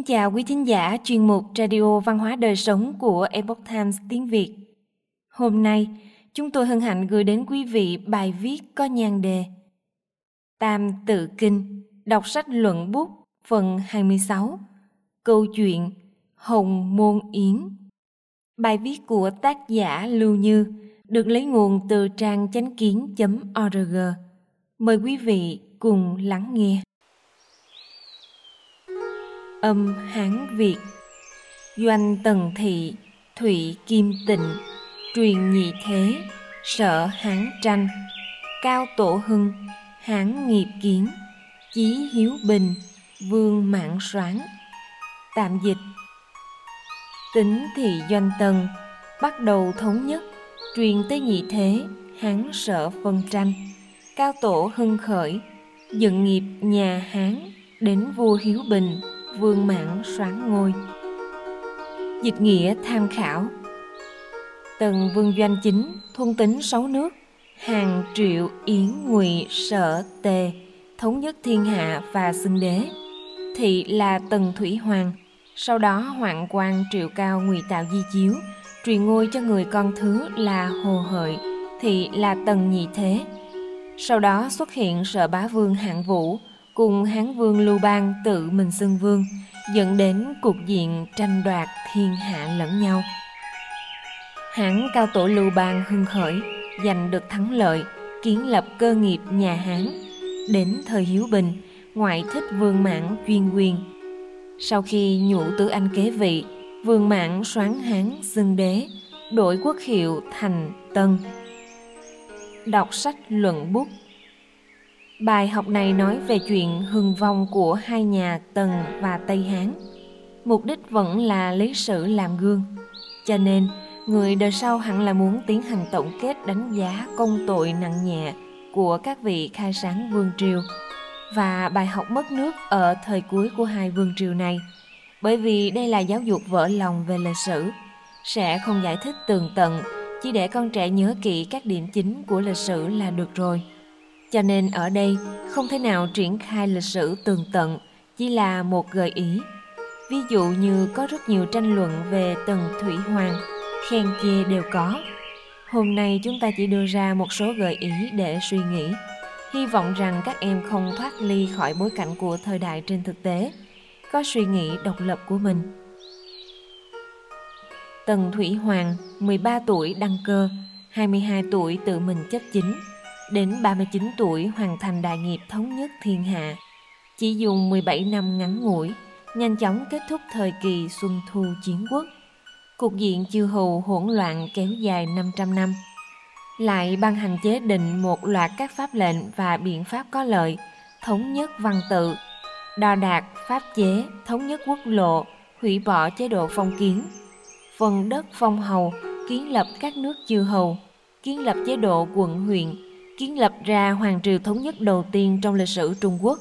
Kính chào quý thính giả chuyên mục Radio Văn hóa Đời Sống của Epoch Times tiếng Việt. Hôm nay, chúng tôi hân hạnh gửi đến quý vị bài viết có nhan đề Tam Tự Kinh, đọc sách luận bút, phần 26, câu chuyện Hồng Môn Yến. Bài viết của tác giả Lưu Như được lấy nguồn từ trang chánh kiến.org. Mời quý vị cùng lắng nghe. Âm Hán Việt. Doanh Tần Thị, Thụy Kim Tịnh. Truyền nhị thế Sợ Hán Tranh. Cao Tổ Hưng, Hán Nghiệp Kiến. Chí Hiếu Bình, Vương Mạng Soán. Tạm dịch. Tính thị doanh tần Bắt đầu thống nhất, Truyền tới nhị thế, Hán sợ phân tranh. Cao Tổ Hưng khởi, Dựng nghiệp nhà Hán Đến vua Hiếu Bình. Vương Mãn soán ngôi. Dịch nghĩa tham khảo. Tần vương doanh chính Thôn tính sáu nước Hàng triệu, yến, ngụy, sở, tề, Thống nhất thiên hạ và xưng đế. Thị là Tần Thủy Hoàng, Sau đó hoạn quan triệu cao, ngụy tạo di chiếu, Truyền ngôi cho người con thứ là Hồ Hợi, Thị là Tần Nhị Thế. Sau đó xuất hiện sở bá vương hạng vũ cùng Hán Vương Lưu Bang tự mình xưng vương, dẫn đến cuộc diện tranh đoạt thiên hạ lẫn nhau. Hán cao tổ Lưu Bang hưng khởi, giành được thắng lợi, kiến lập cơ nghiệp nhà Hán. Đến thời Hiếu Bình, ngoại thích Vương Mãn chuyên quyền. Sau khi nhũ tử anh kế vị, Vương Mãn soán Hán xưng đế, đổi quốc hiệu thành Tân. Đọc sách luận bút Bài học này nói về chuyện hưng vong của hai nhà Tần và Tây Hán. Mục đích vẫn là lấy sử làm gương. Cho nên, người đời sau hẳn là muốn tiến hành tổng kết đánh giá công tội nặng nhẹ của các vị khai sáng vương triều và bài học mất nước ở thời cuối của hai vương triều này bởi vì đây là giáo dục vỡ lòng về lịch sử sẽ không giải thích tường tận chỉ để con trẻ nhớ kỹ các điểm chính của lịch sử là được rồi cho nên ở đây không thể nào triển khai lịch sử tường tận, chỉ là một gợi ý. Ví dụ như có rất nhiều tranh luận về Tần Thủy Hoàng, khen chê đều có. Hôm nay chúng ta chỉ đưa ra một số gợi ý để suy nghĩ. Hy vọng rằng các em không thoát ly khỏi bối cảnh của thời đại trên thực tế, có suy nghĩ độc lập của mình. Tần Thủy Hoàng, 13 tuổi đăng cơ, 22 tuổi tự mình chấp chính, Đến 39 tuổi hoàn thành đại nghiệp thống nhất thiên hạ. Chỉ dùng 17 năm ngắn ngủi, nhanh chóng kết thúc thời kỳ xuân thu chiến quốc. Cục diện chư hầu hỗn loạn kéo dài 500 năm. Lại ban hành chế định một loạt các pháp lệnh và biện pháp có lợi, thống nhất văn tự, đo đạt pháp chế, thống nhất quốc lộ, hủy bỏ chế độ phong kiến, phần đất phong hầu, kiến lập các nước chư hầu, kiến lập chế độ quận huyện, kiến lập ra hoàng triều thống nhất đầu tiên trong lịch sử Trung Quốc.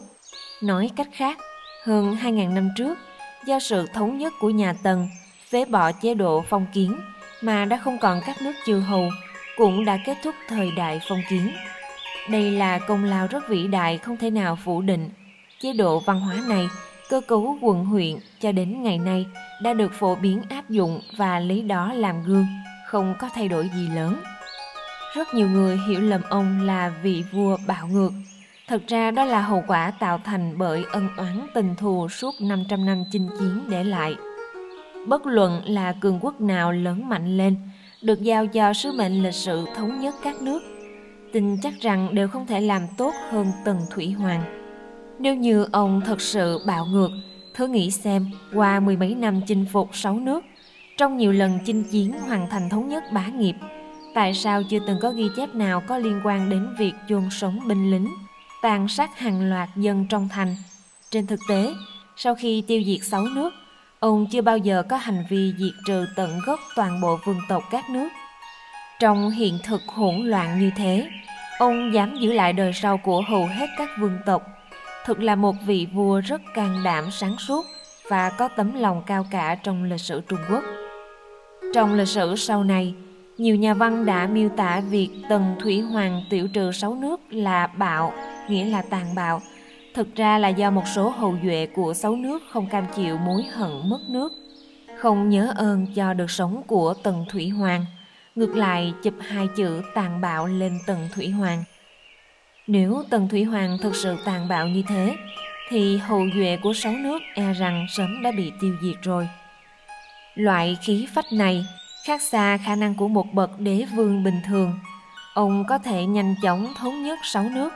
Nói cách khác, hơn 2.000 năm trước, do sự thống nhất của nhà Tần, phế bỏ chế độ phong kiến mà đã không còn các nước chư hầu, cũng đã kết thúc thời đại phong kiến. Đây là công lao rất vĩ đại không thể nào phủ định. Chế độ văn hóa này, cơ cấu quận huyện cho đến ngày nay đã được phổ biến áp dụng và lấy đó làm gương, không có thay đổi gì lớn. Rất nhiều người hiểu lầm ông là vị vua bạo ngược. Thật ra đó là hậu quả tạo thành bởi ân oán tình thù suốt 500 năm chinh chiến để lại. Bất luận là cường quốc nào lớn mạnh lên, được giao cho sứ mệnh lịch sử thống nhất các nước, tin chắc rằng đều không thể làm tốt hơn Tần Thủy Hoàng. Nếu như ông thật sự bạo ngược, thử nghĩ xem qua mười mấy năm chinh phục sáu nước, trong nhiều lần chinh chiến hoàn thành thống nhất bá nghiệp, tại sao chưa từng có ghi chép nào có liên quan đến việc chôn sống binh lính, tàn sát hàng loạt dân trong thành. Trên thực tế, sau khi tiêu diệt sáu nước, ông chưa bao giờ có hành vi diệt trừ tận gốc toàn bộ vương tộc các nước. Trong hiện thực hỗn loạn như thế, ông dám giữ lại đời sau của hầu hết các vương tộc. Thực là một vị vua rất can đảm sáng suốt và có tấm lòng cao cả trong lịch sử Trung Quốc. Trong lịch sử sau này, nhiều nhà văn đã miêu tả việc Tần Thủy Hoàng tiểu trừ sáu nước là bạo, nghĩa là tàn bạo, thực ra là do một số hậu duệ của sáu nước không cam chịu mối hận mất nước, không nhớ ơn cho được sống của Tần Thủy Hoàng, ngược lại chụp hai chữ tàn bạo lên Tần Thủy Hoàng. Nếu Tần Thủy Hoàng thực sự tàn bạo như thế, thì hậu duệ của sáu nước e rằng sớm đã bị tiêu diệt rồi. Loại khí phách này khác xa khả năng của một bậc đế vương bình thường. Ông có thể nhanh chóng thống nhất sáu nước,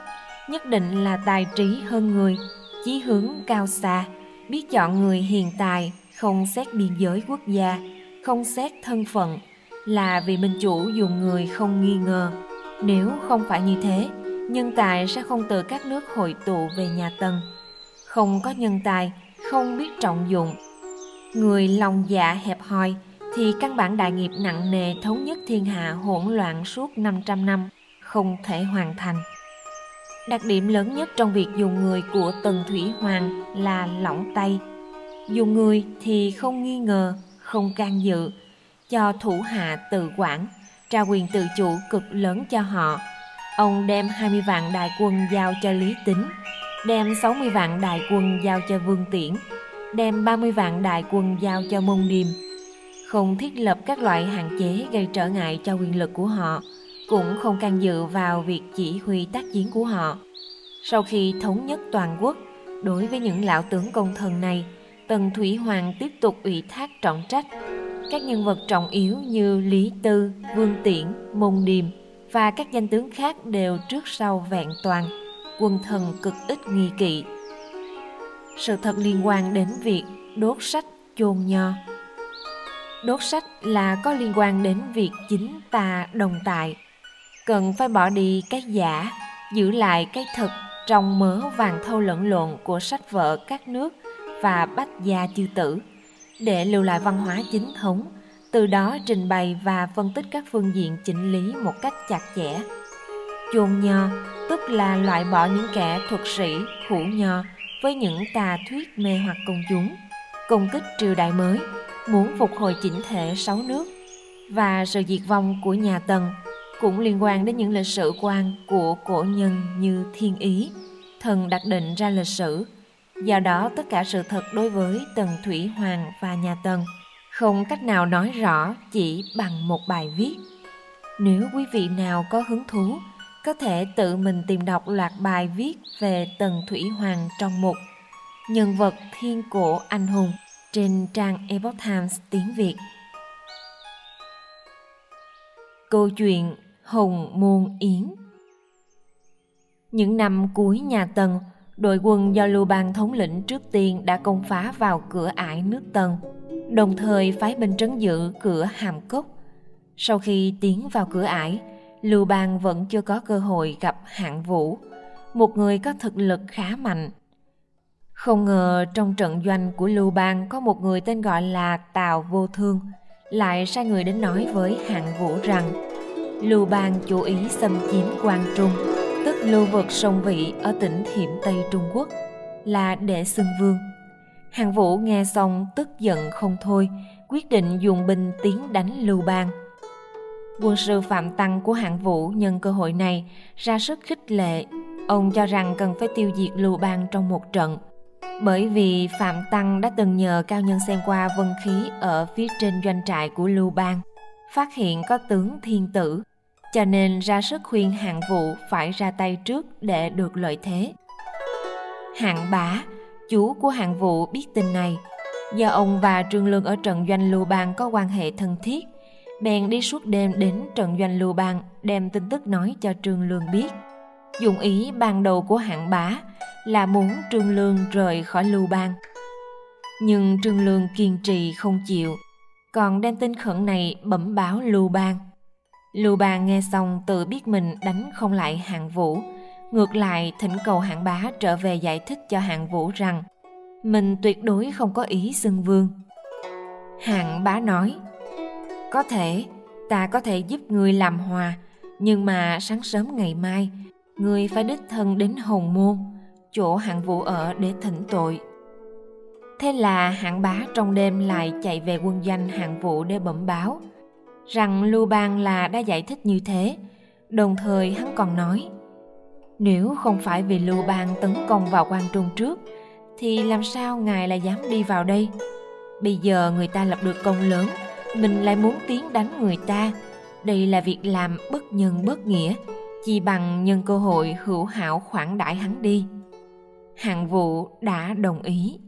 nhất định là tài trí hơn người, chí hướng cao xa, biết chọn người hiền tài, không xét biên giới quốc gia, không xét thân phận, là vì minh chủ dùng người không nghi ngờ. Nếu không phải như thế, nhân tài sẽ không từ các nước hội tụ về nhà tần. Không có nhân tài, không biết trọng dụng. Người lòng dạ hẹp hòi, thì căn bản đại nghiệp nặng nề thống nhất thiên hạ hỗn loạn suốt 500 năm không thể hoàn thành. Đặc điểm lớn nhất trong việc dùng người của Tần Thủy Hoàng là lỏng tay. Dùng người thì không nghi ngờ, không can dự, cho thủ hạ tự quản, trao quyền tự chủ cực lớn cho họ. Ông đem 20 vạn đại quân giao cho Lý Tính, đem 60 vạn đại quân giao cho Vương Tiễn, đem 30 vạn đại quân giao cho Mông Điềm, không thiết lập các loại hạn chế gây trở ngại cho quyền lực của họ, cũng không can dự vào việc chỉ huy tác chiến của họ. Sau khi thống nhất toàn quốc, đối với những lão tướng công thần này, Tần Thủy Hoàng tiếp tục ủy thác trọng trách. Các nhân vật trọng yếu như Lý Tư, Vương Tiễn, Môn Điềm và các danh tướng khác đều trước sau vẹn toàn, quân thần cực ít nghi kỵ. Sự thật liên quan đến việc đốt sách chôn nho đốt sách là có liên quan đến việc chính ta đồng tại cần phải bỏ đi cái giả, giữ lại cái thực trong mớ vàng thâu lẫn lộn của sách vở các nước và bách gia chư tử. Để lưu lại văn hóa chính thống, từ đó trình bày và phân tích các phương diện chỉnh lý một cách chặt chẽ. Chôn nho, tức là loại bỏ những kẻ thuật sĩ hữu nho với những tà thuyết mê hoặc công chúng. Công kích triều đại mới muốn phục hồi chỉnh thể sáu nước và sự diệt vong của nhà Tần cũng liên quan đến những lịch sử quan của cổ nhân như thiên ý, thần đặt định ra lịch sử. Do đó tất cả sự thật đối với Tần Thủy Hoàng và nhà Tần không cách nào nói rõ chỉ bằng một bài viết. Nếu quý vị nào có hứng thú, có thể tự mình tìm đọc loạt bài viết về Tần Thủy Hoàng trong mục Nhân vật thiên cổ anh hùng trên trang Epoch Times tiếng Việt. Câu chuyện Hồng Môn Yến Những năm cuối nhà Tần, đội quân do Lưu Bang thống lĩnh trước tiên đã công phá vào cửa ải nước Tần, đồng thời phái binh trấn giữ cửa Hàm Cốc. Sau khi tiến vào cửa ải, Lưu Bang vẫn chưa có cơ hội gặp Hạng Vũ, một người có thực lực khá mạnh không ngờ trong trận doanh của Lưu Bang có một người tên gọi là Tào Vô Thương, lại sai người đến nói với Hạng Vũ rằng Lưu Bang chủ ý xâm chiếm Quang Trung, tức lưu vực sông Vị ở tỉnh Thiểm Tây Trung Quốc, là để xưng vương. Hạng Vũ nghe xong tức giận không thôi, quyết định dùng binh tiến đánh Lưu Bang. Quân sư Phạm Tăng của Hạng Vũ nhân cơ hội này ra sức khích lệ, ông cho rằng cần phải tiêu diệt Lưu Bang trong một trận – bởi vì Phạm Tăng đã từng nhờ cao nhân xem qua vân khí ở phía trên doanh trại của Lưu Bang, phát hiện có tướng thiên tử, cho nên ra sức khuyên hạng vụ phải ra tay trước để được lợi thế. Hạng bá, chú của hạng vụ biết tin này, do ông và Trương Lương ở trận doanh Lưu Bang có quan hệ thân thiết, bèn đi suốt đêm đến trận doanh Lưu Bang đem tin tức nói cho Trương Lương biết. Dụng ý ban đầu của hạng bá là muốn Trương Lương rời khỏi Lưu Bang. Nhưng Trương Lương kiên trì không chịu, còn đem tin khẩn này bẩm báo Lưu Bang. Lưu Bang nghe xong tự biết mình đánh không lại hạng vũ, ngược lại thỉnh cầu hạng bá trở về giải thích cho hạng vũ rằng mình tuyệt đối không có ý xưng vương. Hạng bá nói, có thể, ta có thể giúp người làm hòa, nhưng mà sáng sớm ngày mai, người phải đích thân đến hồng môn, chỗ hạng vũ ở để thỉnh tội. Thế là hạng bá trong đêm lại chạy về quân danh hạng vũ để bẩm báo rằng Lưu Bang là đã giải thích như thế, đồng thời hắn còn nói Nếu không phải vì Lưu Bang tấn công vào quan trung trước, thì làm sao ngài lại dám đi vào đây? Bây giờ người ta lập được công lớn, mình lại muốn tiến đánh người ta. Đây là việc làm bất nhân bất nghĩa, chỉ bằng nhân cơ hội hữu hảo khoản đãi hắn đi. Hạng vụ đã đồng ý.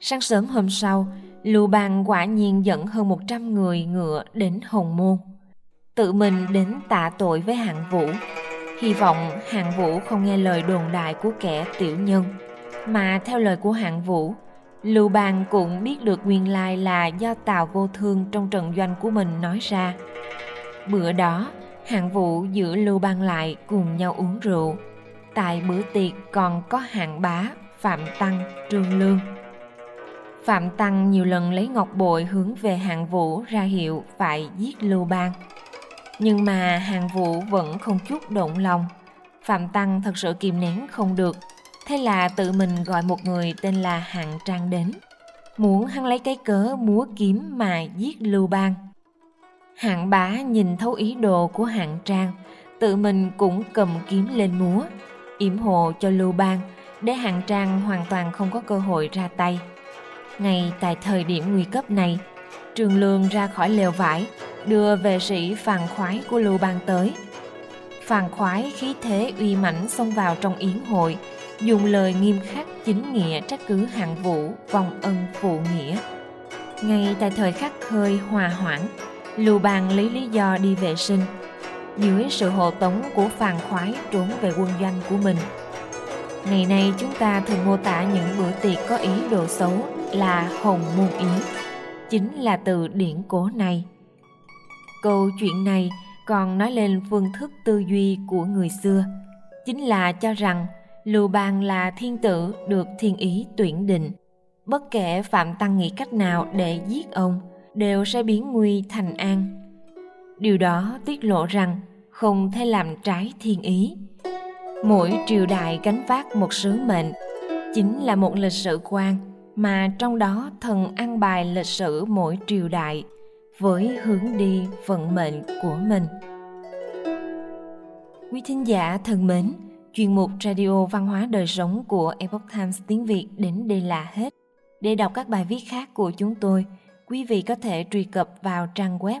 Sáng sớm hôm sau, Lưu Bang quả nhiên dẫn hơn 100 người ngựa đến Hồng Môn. Tự mình đến tạ tội với hạng vũ. Hy vọng hạng vũ không nghe lời đồn đại của kẻ tiểu nhân, mà theo lời của hạng vũ, Lưu Bang cũng biết được nguyên lai là do Tào Vô Thương trong trận doanh của mình nói ra. Bữa đó, hạng vũ giữ Lưu Bang lại cùng nhau uống rượu. Tại bữa tiệc còn có hạng bá, Phạm Tăng, Trương Lương. Phạm Tăng nhiều lần lấy ngọc bội hướng về hạng vũ ra hiệu phải giết Lưu Bang. Nhưng mà hạng vũ vẫn không chút động lòng. Phạm Tăng thật sự kìm nén không được. Thế là tự mình gọi một người tên là Hạng Trang đến. Muốn hắn lấy cái cớ múa kiếm mà giết Lưu Bang. Hạng bá nhìn thấu ý đồ của hạng trang, tự mình cũng cầm kiếm lên múa, yểm hộ cho Lưu Bang để hạng trang hoàn toàn không có cơ hội ra tay. Ngay tại thời điểm nguy cấp này, Trường Lương ra khỏi lều vải, đưa về sĩ phàn khoái của Lưu Bang tới. Phàn khoái khí thế uy mãnh xông vào trong yến hội, dùng lời nghiêm khắc chính nghĩa trách cứ hạng vũ vòng ân phụ nghĩa. Ngay tại thời khắc hơi hòa hoãn, Lưu Bang lấy lý do đi vệ sinh, dưới sự hộ tống của phàn khoái trốn về quân doanh của mình. Ngày nay chúng ta thường mô tả những bữa tiệc có ý đồ xấu là hồng môn yến, chính là từ điển cổ này. Câu chuyện này còn nói lên phương thức tư duy của người xưa, chính là cho rằng Lưu Bang là thiên tử được thiên ý tuyển định. Bất kể Phạm Tăng nghĩ cách nào để giết ông, đều sẽ biến nguy thành an. Điều đó tiết lộ rằng không thể làm trái thiên ý. Mỗi triều đại gánh vác một sứ mệnh, chính là một lịch sử quan mà trong đó thần ăn bài lịch sử mỗi triều đại với hướng đi vận mệnh của mình. Quý thính giả thân mến, chuyên mục Radio Văn hóa Đời Sống của Epoch Times tiếng Việt đến đây là hết. Để đọc các bài viết khác của chúng tôi, quý vị có thể truy cập vào trang web